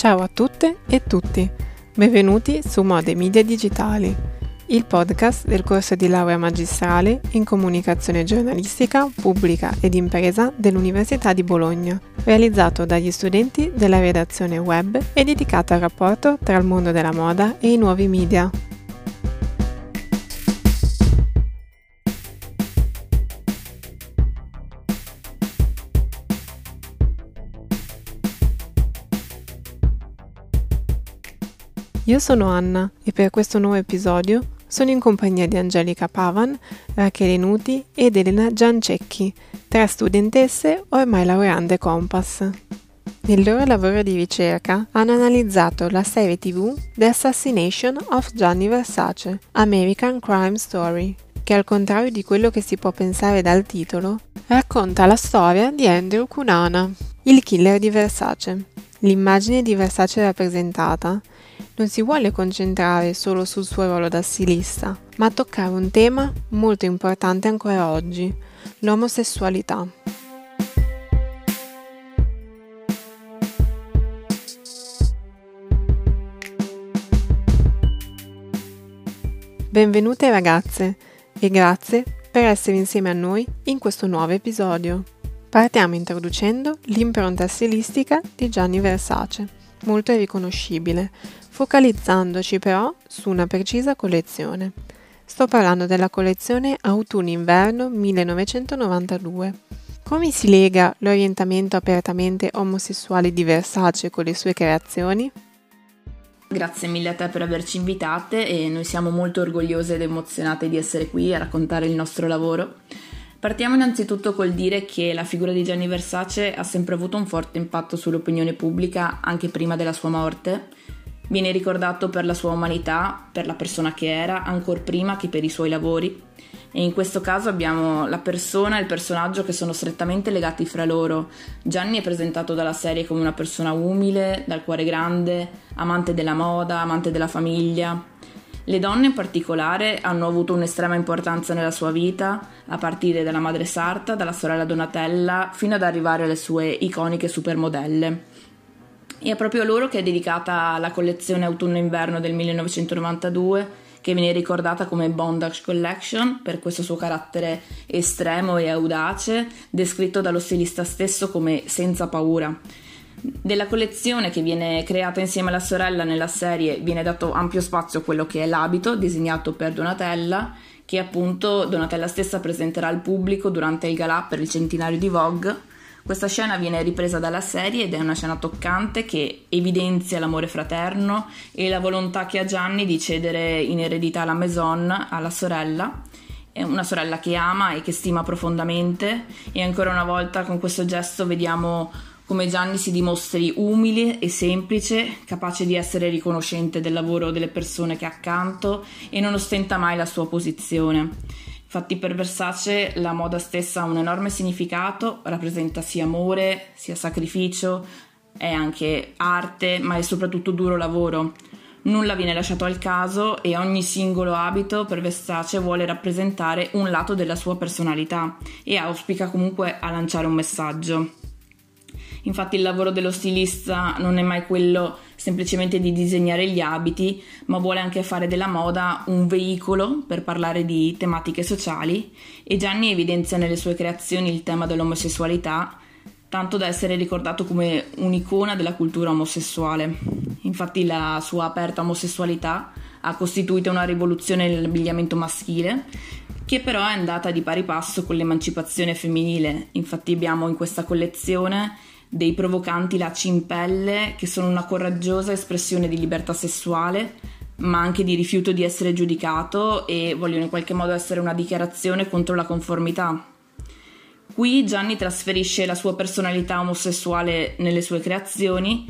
Ciao a tutte e tutti, benvenuti su Mode Media Digitali, il podcast del corso di laurea magistrale in comunicazione giornalistica, pubblica ed impresa dell'Università di Bologna, realizzato dagli studenti della redazione web e dedicato al rapporto tra il mondo della moda e i nuovi media. Io sono Anna e per questo nuovo episodio sono in compagnia di Angelica Pavan, Rachele Nuti ed Elena Giancecchi, tre studentesse ormai laureande Compass. Nel loro lavoro di ricerca hanno analizzato la serie tv The Assassination of Gianni Versace, American Crime Story, che al contrario di quello che si può pensare dal titolo, racconta la storia di Andrew Cunana, il killer di Versace. L'immagine di Versace rappresentata non si vuole concentrare solo sul suo ruolo da stilista, ma toccare un tema molto importante ancora oggi, l'omosessualità. Benvenute ragazze e grazie per essere insieme a noi in questo nuovo episodio. Partiamo introducendo l'impronta stilistica di Gianni Versace, molto riconoscibile, focalizzandoci però su una precisa collezione. Sto parlando della collezione Autunno-Inverno 1992. Come si lega l'orientamento apertamente omosessuale di Versace con le sue creazioni? Grazie mille a te per averci invitate e noi siamo molto orgogliose ed emozionate di essere qui a raccontare il nostro lavoro. Partiamo innanzitutto col dire che la figura di Gianni Versace ha sempre avuto un forte impatto sull'opinione pubblica anche prima della sua morte Viene ricordato per la sua umanità, per la persona che era, ancora prima che per i suoi lavori. E in questo caso abbiamo la persona e il personaggio che sono strettamente legati fra loro. Gianni è presentato dalla serie come una persona umile, dal cuore grande, amante della moda, amante della famiglia. Le donne in particolare hanno avuto un'estrema importanza nella sua vita, a partire dalla madre Sarta, dalla sorella Donatella, fino ad arrivare alle sue iconiche supermodelle e è proprio a loro che è dedicata la collezione autunno-inverno del 1992 che viene ricordata come Bondage Collection per questo suo carattere estremo e audace, descritto dallo stilista stesso come senza paura. Della collezione che viene creata insieme alla sorella nella serie viene dato ampio spazio a quello che è l'abito disegnato per Donatella, che appunto Donatella stessa presenterà al pubblico durante il galà per il centenario di Vogue questa scena viene ripresa dalla serie ed è una scena toccante che evidenzia l'amore fraterno e la volontà che ha Gianni di cedere in eredità la maison alla sorella. È una sorella che ama e che stima profondamente e ancora una volta con questo gesto vediamo come Gianni si dimostri umile e semplice, capace di essere riconoscente del lavoro delle persone che ha accanto e non ostenta mai la sua posizione. Infatti per Versace la moda stessa ha un enorme significato, rappresenta sia amore, sia sacrificio, è anche arte, ma è soprattutto duro lavoro. Nulla viene lasciato al caso e ogni singolo abito per Versace vuole rappresentare un lato della sua personalità e auspica comunque a lanciare un messaggio. Infatti il lavoro dello stilista non è mai quello semplicemente di disegnare gli abiti, ma vuole anche fare della moda un veicolo per parlare di tematiche sociali e Gianni evidenzia nelle sue creazioni il tema dell'omosessualità, tanto da essere ricordato come un'icona della cultura omosessuale. Infatti la sua aperta omosessualità ha costituito una rivoluzione nell'abbigliamento maschile che però è andata di pari passo con l'emancipazione femminile. Infatti abbiamo in questa collezione dei provocanti lacci in pelle che sono una coraggiosa espressione di libertà sessuale, ma anche di rifiuto di essere giudicato e vogliono in qualche modo essere una dichiarazione contro la conformità. Qui Gianni trasferisce la sua personalità omosessuale nelle sue creazioni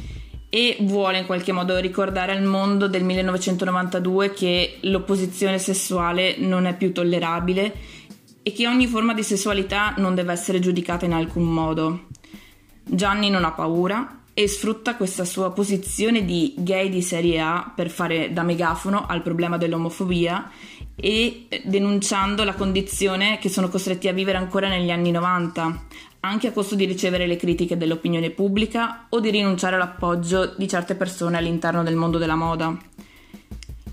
e vuole in qualche modo ricordare al mondo del 1992 che l'opposizione sessuale non è più tollerabile e che ogni forma di sessualità non deve essere giudicata in alcun modo. Gianni non ha paura e sfrutta questa sua posizione di gay di serie A per fare da megafono al problema dell'omofobia e denunciando la condizione che sono costretti a vivere ancora negli anni 90, anche a costo di ricevere le critiche dell'opinione pubblica o di rinunciare all'appoggio di certe persone all'interno del mondo della moda.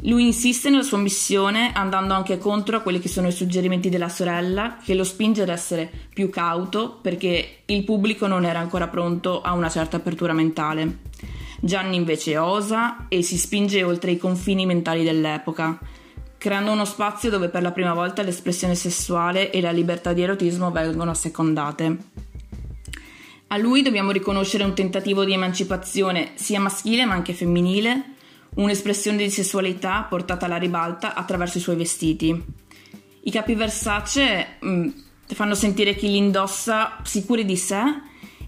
Lui insiste nella sua missione andando anche contro a quelli che sono i suggerimenti della sorella, che lo spinge ad essere più cauto perché il pubblico non era ancora pronto a una certa apertura mentale. Gianni invece osa e si spinge oltre i confini mentali dell'epoca, creando uno spazio dove per la prima volta l'espressione sessuale e la libertà di erotismo vengono assecondate. A lui dobbiamo riconoscere un tentativo di emancipazione sia maschile ma anche femminile, un'espressione di sessualità portata alla ribalta attraverso i suoi vestiti. I capi Versace mh, mm, fanno sentire chi li indossa sicuri di sé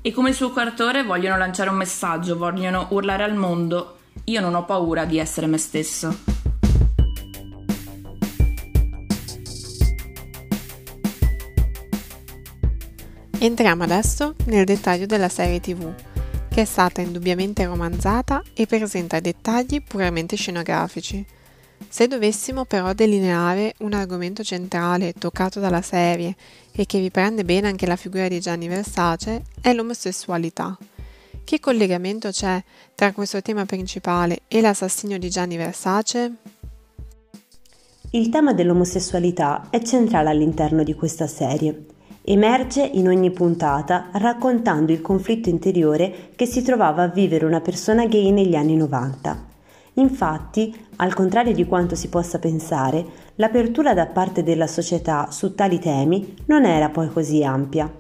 e come il suo quartore vogliono lanciare un messaggio, vogliono urlare al mondo io non ho paura di essere me stesso. Entriamo adesso nel dettaglio della serie tv che è stata indubbiamente romanzata e presenta dettagli puramente scenografici. Se dovessimo però delineare un argomento centrale toccato dalla serie e che riprende bene anche la figura di Gianni Versace, è l'omosessualità. Che collegamento c'è tra questo tema principale e l'assassinio di Gianni Versace? Il tema dell'omosessualità è centrale all'interno di questa serie Emerge in ogni puntata raccontando il conflitto interiore che si trovava a vivere una persona gay negli anni 90. Infatti, al contrario di quanto si possa pensare, l'apertura da parte della società su tali temi non era poi così ampia.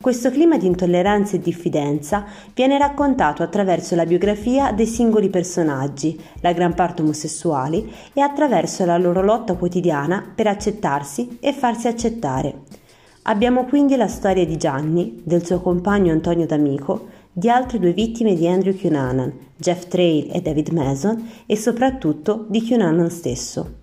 Questo clima di intolleranza e diffidenza viene raccontato attraverso la biografia dei singoli personaggi, la gran parte omosessuali, e attraverso la loro lotta quotidiana per accettarsi e farsi accettare. Abbiamo quindi la storia di Gianni, del suo compagno Antonio D'Amico, di altre due vittime di Andrew Cunanan, Jeff Trail e David Mason, e soprattutto di Cunanan stesso.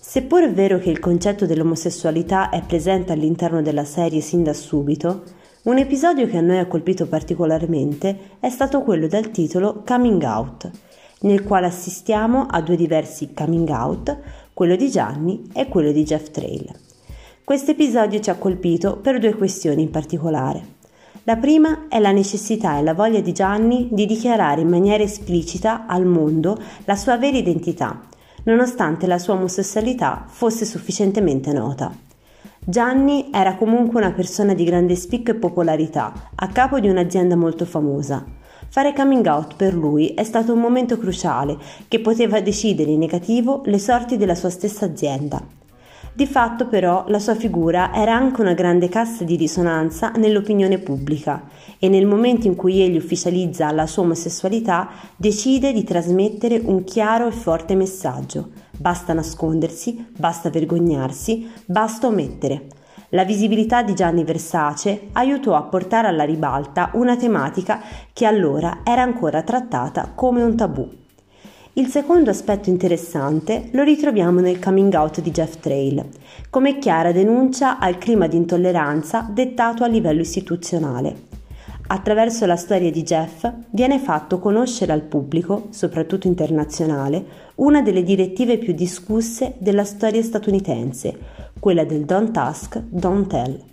Seppur è vero che il concetto dell'omosessualità è presente all'interno della serie sin da subito, un episodio che a noi ha colpito particolarmente è stato quello dal titolo Coming Out, nel quale assistiamo a due diversi coming out, quello di Gianni e quello di Jeff Trail. Questo episodio ci ha colpito per due questioni in particolare. La prima è la necessità e la voglia di Gianni di dichiarare in maniera esplicita al mondo la sua vera identità, nonostante la sua omosessualità fosse sufficientemente nota. Gianni era comunque una persona di grande spicco e popolarità, a capo di un'azienda molto famosa. Fare coming out per lui è stato un momento cruciale che poteva decidere in negativo le sorti della sua stessa azienda. Di fatto però la sua figura era anche una grande cassa di risonanza nell'opinione pubblica e nel momento in cui egli ufficializza la sua omosessualità decide di trasmettere un chiaro e forte messaggio. Basta nascondersi, basta vergognarsi, basta omettere. La visibilità di Gianni Versace aiutò a portare alla ribalta una tematica che allora era ancora trattata come un tabù. Il secondo aspetto interessante lo ritroviamo nel coming out di Jeff Trail, come chiara denuncia al clima di intolleranza dettato a livello istituzionale. Attraverso la storia di Jeff viene fatto conoscere al pubblico, soprattutto internazionale, una delle direttive più discusse della storia statunitense, quella del Don't Ask, Don't Tell.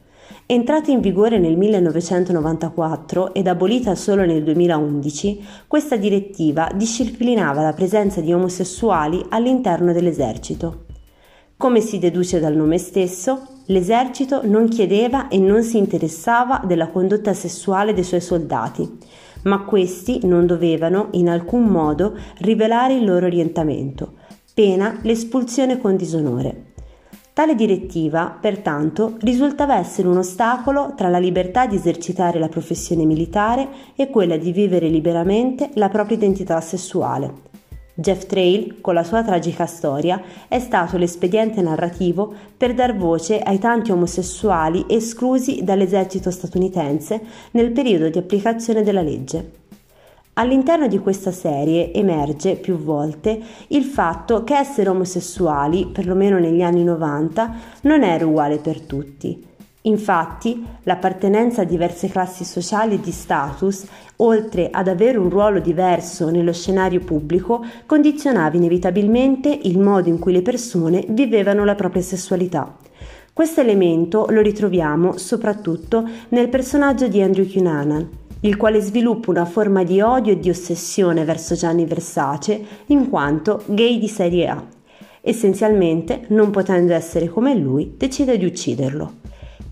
Entrata in vigore nel 1994 ed abolita solo nel 2011, questa direttiva disciplinava la presenza di omosessuali all'interno dell'esercito. Come si deduce dal nome stesso, l'esercito non chiedeva e non si interessava della condotta sessuale dei suoi soldati, ma questi non dovevano in alcun modo rivelare il loro orientamento, pena l'espulsione con disonore. Tale direttiva, pertanto, risultava essere un ostacolo tra la libertà di esercitare la professione militare e quella di vivere liberamente la propria identità sessuale. Jeff Trail, con la sua tragica storia, è stato l'espediente narrativo per dar voce ai tanti omosessuali esclusi dall'esercito statunitense nel periodo di applicazione della legge. All'interno di questa serie emerge più volte il fatto che essere omosessuali, perlomeno negli anni 90, non era uguale per tutti. Infatti, l'appartenenza a diverse classi sociali e di status, oltre ad avere un ruolo diverso nello scenario pubblico, condizionava inevitabilmente il modo in cui le persone vivevano la propria sessualità. Questo elemento lo ritroviamo soprattutto nel personaggio di Andrew Cunanan, il quale sviluppa una forma di odio e di ossessione verso Gianni Versace in quanto gay di serie A. Essenzialmente, non potendo essere come lui, decide di ucciderlo.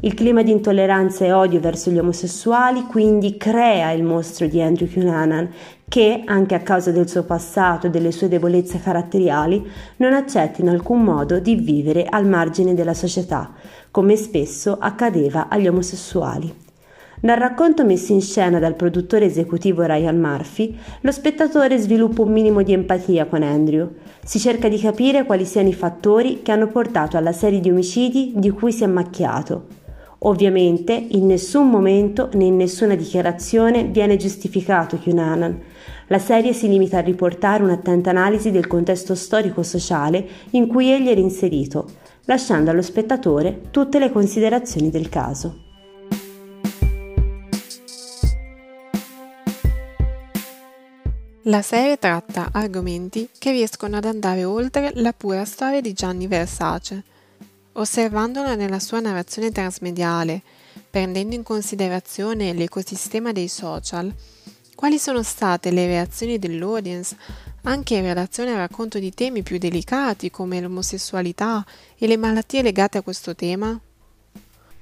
Il clima di intolleranza e odio verso gli omosessuali quindi crea il mostro di Andrew Cunanan che, anche a causa del suo passato e delle sue debolezze caratteriali, non accetta in alcun modo di vivere al margine della società, come spesso accadeva agli omosessuali. Dal racconto messo in scena dal produttore esecutivo Ryan Murphy, lo spettatore sviluppa un minimo di empatia con Andrew. Si cerca di capire quali siano i fattori che hanno portato alla serie di omicidi di cui si è macchiato. Ovviamente in nessun momento né in nessuna dichiarazione viene giustificato Cunanan. La serie si limita a riportare un'attenta analisi del contesto storico-sociale in cui egli era inserito, lasciando allo spettatore tutte le considerazioni del caso. La serie tratta argomenti che riescono ad andare oltre la pura storia di Gianni Versace. Osservandola nella sua narrazione transmediale, prendendo in considerazione l'ecosistema dei social, quali sono state le reazioni dell'audience anche in relazione al racconto di temi più delicati come l'omosessualità e le malattie legate a questo tema?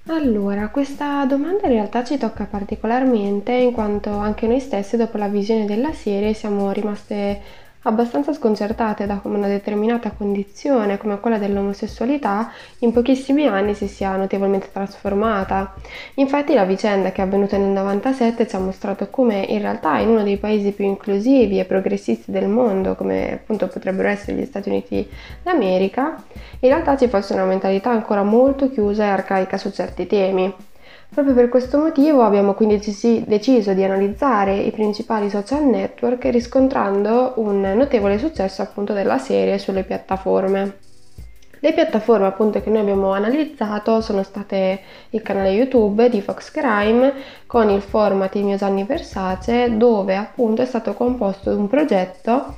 Allora, questa domanda in realtà ci tocca particolarmente in quanto anche noi stessi dopo la visione della serie siamo rimaste abbastanza sconcertate da come una determinata condizione come quella dell'omosessualità in pochissimi anni si sia notevolmente trasformata. Infatti la vicenda che è avvenuta nel 97 ci ha mostrato come in realtà in uno dei paesi più inclusivi e progressisti del mondo, come appunto potrebbero essere gli Stati Uniti d'America, in realtà ci fosse una mentalità ancora molto chiusa e arcaica su certi temi. Proprio per questo motivo abbiamo quindi deciso di analizzare i principali social network riscontrando un notevole successo appunto della serie sulle piattaforme. Le piattaforme appunto che noi abbiamo analizzato sono state il canale YouTube di Fox Crime con il format Il mio Gianni Versace dove appunto è stato composto un progetto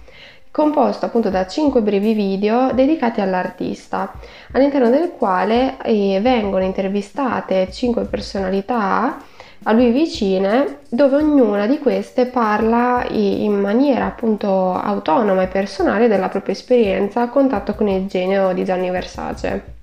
composto appunto da 5 brevi video dedicati all'artista, all'interno del quale eh, vengono intervistate 5 personalità a lui vicine, dove ognuna di queste parla in maniera appunto autonoma e personale della propria esperienza a contatto con il genio di Gianni Versace.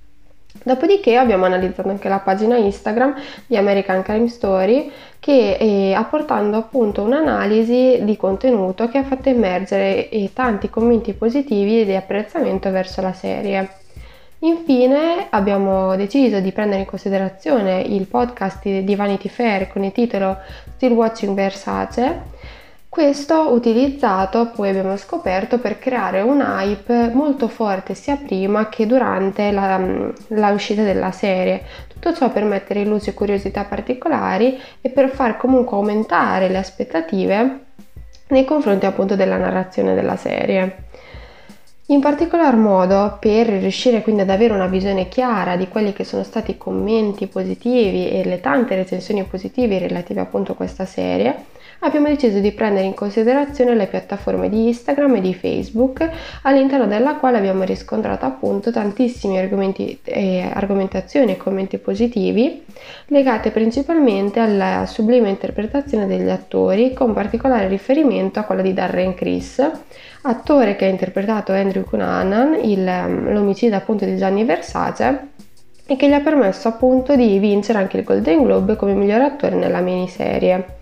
Dopodiché abbiamo analizzato anche la pagina Instagram di American Crime Story che eh, apportando appunto un'analisi di contenuto che ha fatto emergere eh, tanti commenti positivi e di apprezzamento verso la serie. Infine abbiamo deciso di prendere in considerazione il podcast di Vanity Fair con il titolo Still Watching Versace questo utilizzato poi abbiamo scoperto per creare un hype molto forte sia prima che durante la, la uscita della serie. Tutto ciò per mettere in luce curiosità particolari e per far comunque aumentare le aspettative nei confronti appunto della narrazione della serie. In particolar modo, per riuscire quindi ad avere una visione chiara di quelli che sono stati i commenti positivi e le tante recensioni positive relative appunto a questa serie, abbiamo deciso di prendere in considerazione le piattaforme di Instagram e di Facebook, all'interno della quale abbiamo riscontrato appunto tantissimi argomenti, eh, argomentazioni e commenti positivi legate principalmente alla sublime interpretazione degli attori, con particolare riferimento a quella di Darren Criss, attore che ha interpretato Andrew Cunanan, il, l'omicida appunto di Gianni Versace, e che gli ha permesso appunto di vincere anche il Golden Globe come miglior attore nella miniserie.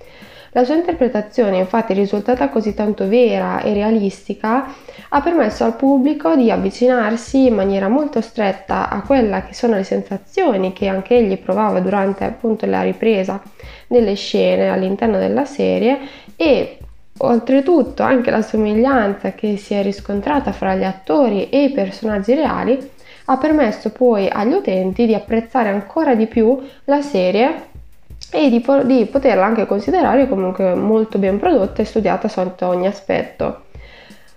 La sua interpretazione, infatti, risultata così tanto vera e realistica, ha permesso al pubblico di avvicinarsi in maniera molto stretta a quelle che sono le sensazioni che anche egli provava durante appunto la ripresa delle scene all'interno della serie e oltretutto anche la somiglianza che si è riscontrata fra gli attori e i personaggi reali ha permesso poi agli utenti di apprezzare ancora di più la serie e di, di poterla anche considerare comunque molto ben prodotta e studiata sotto ogni aspetto.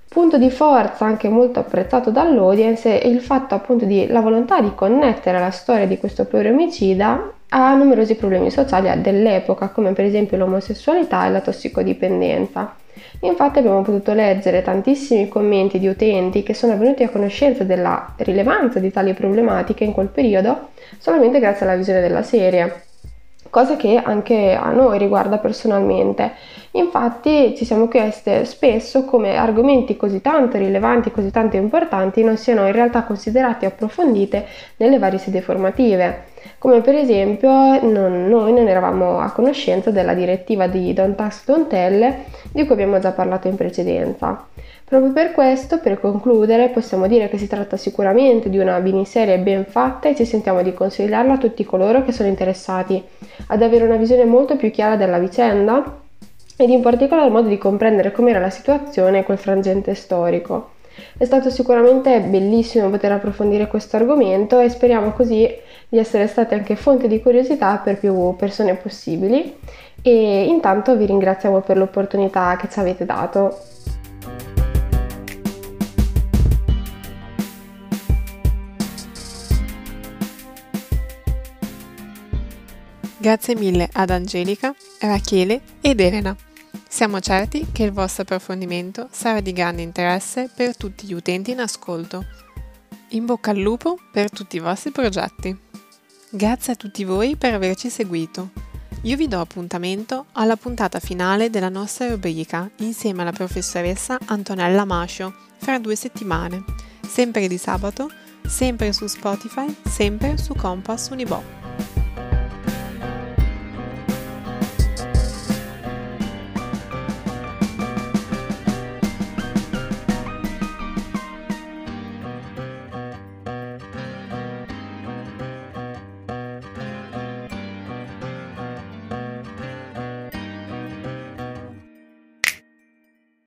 Punto di forza anche molto apprezzato dall'audience è il fatto appunto di la volontà di connettere la storia di questo povero omicida a numerosi problemi sociali dell'epoca, come per esempio l'omosessualità e la tossicodipendenza. Infatti abbiamo potuto leggere tantissimi commenti di utenti che sono venuti a conoscenza della rilevanza di tali problematiche in quel periodo solamente grazie alla visione della serie cosa che anche a noi riguarda personalmente. Infatti ci siamo chieste spesso come argomenti così tanto rilevanti, così tanto importanti non siano in realtà considerati e approfondite nelle varie sedi formative. Come per esempio non, noi non eravamo a conoscenza della direttiva di Don't Tax Don't Tell di cui abbiamo già parlato in precedenza. Proprio per questo, per concludere, possiamo dire che si tratta sicuramente di una miniserie ben fatta e ci sentiamo di consigliarla a tutti coloro che sono interessati ad avere una visione molto più chiara della vicenda ed in particolar modo di comprendere com'era la situazione e quel frangente storico. È stato sicuramente bellissimo poter approfondire questo argomento e speriamo così di essere state anche fonte di curiosità per più persone possibili e intanto vi ringraziamo per l'opportunità che ci avete dato. Grazie mille ad Angelica, Rachele ed Elena. Siamo certi che il vostro approfondimento sarà di grande interesse per tutti gli utenti in ascolto. In bocca al lupo per tutti i vostri progetti. Grazie a tutti voi per averci seguito. Io vi do appuntamento alla puntata finale della nostra rubrica insieme alla professoressa Antonella Mascio fra due settimane, sempre di sabato, sempre su Spotify, sempre su Compass Unibo.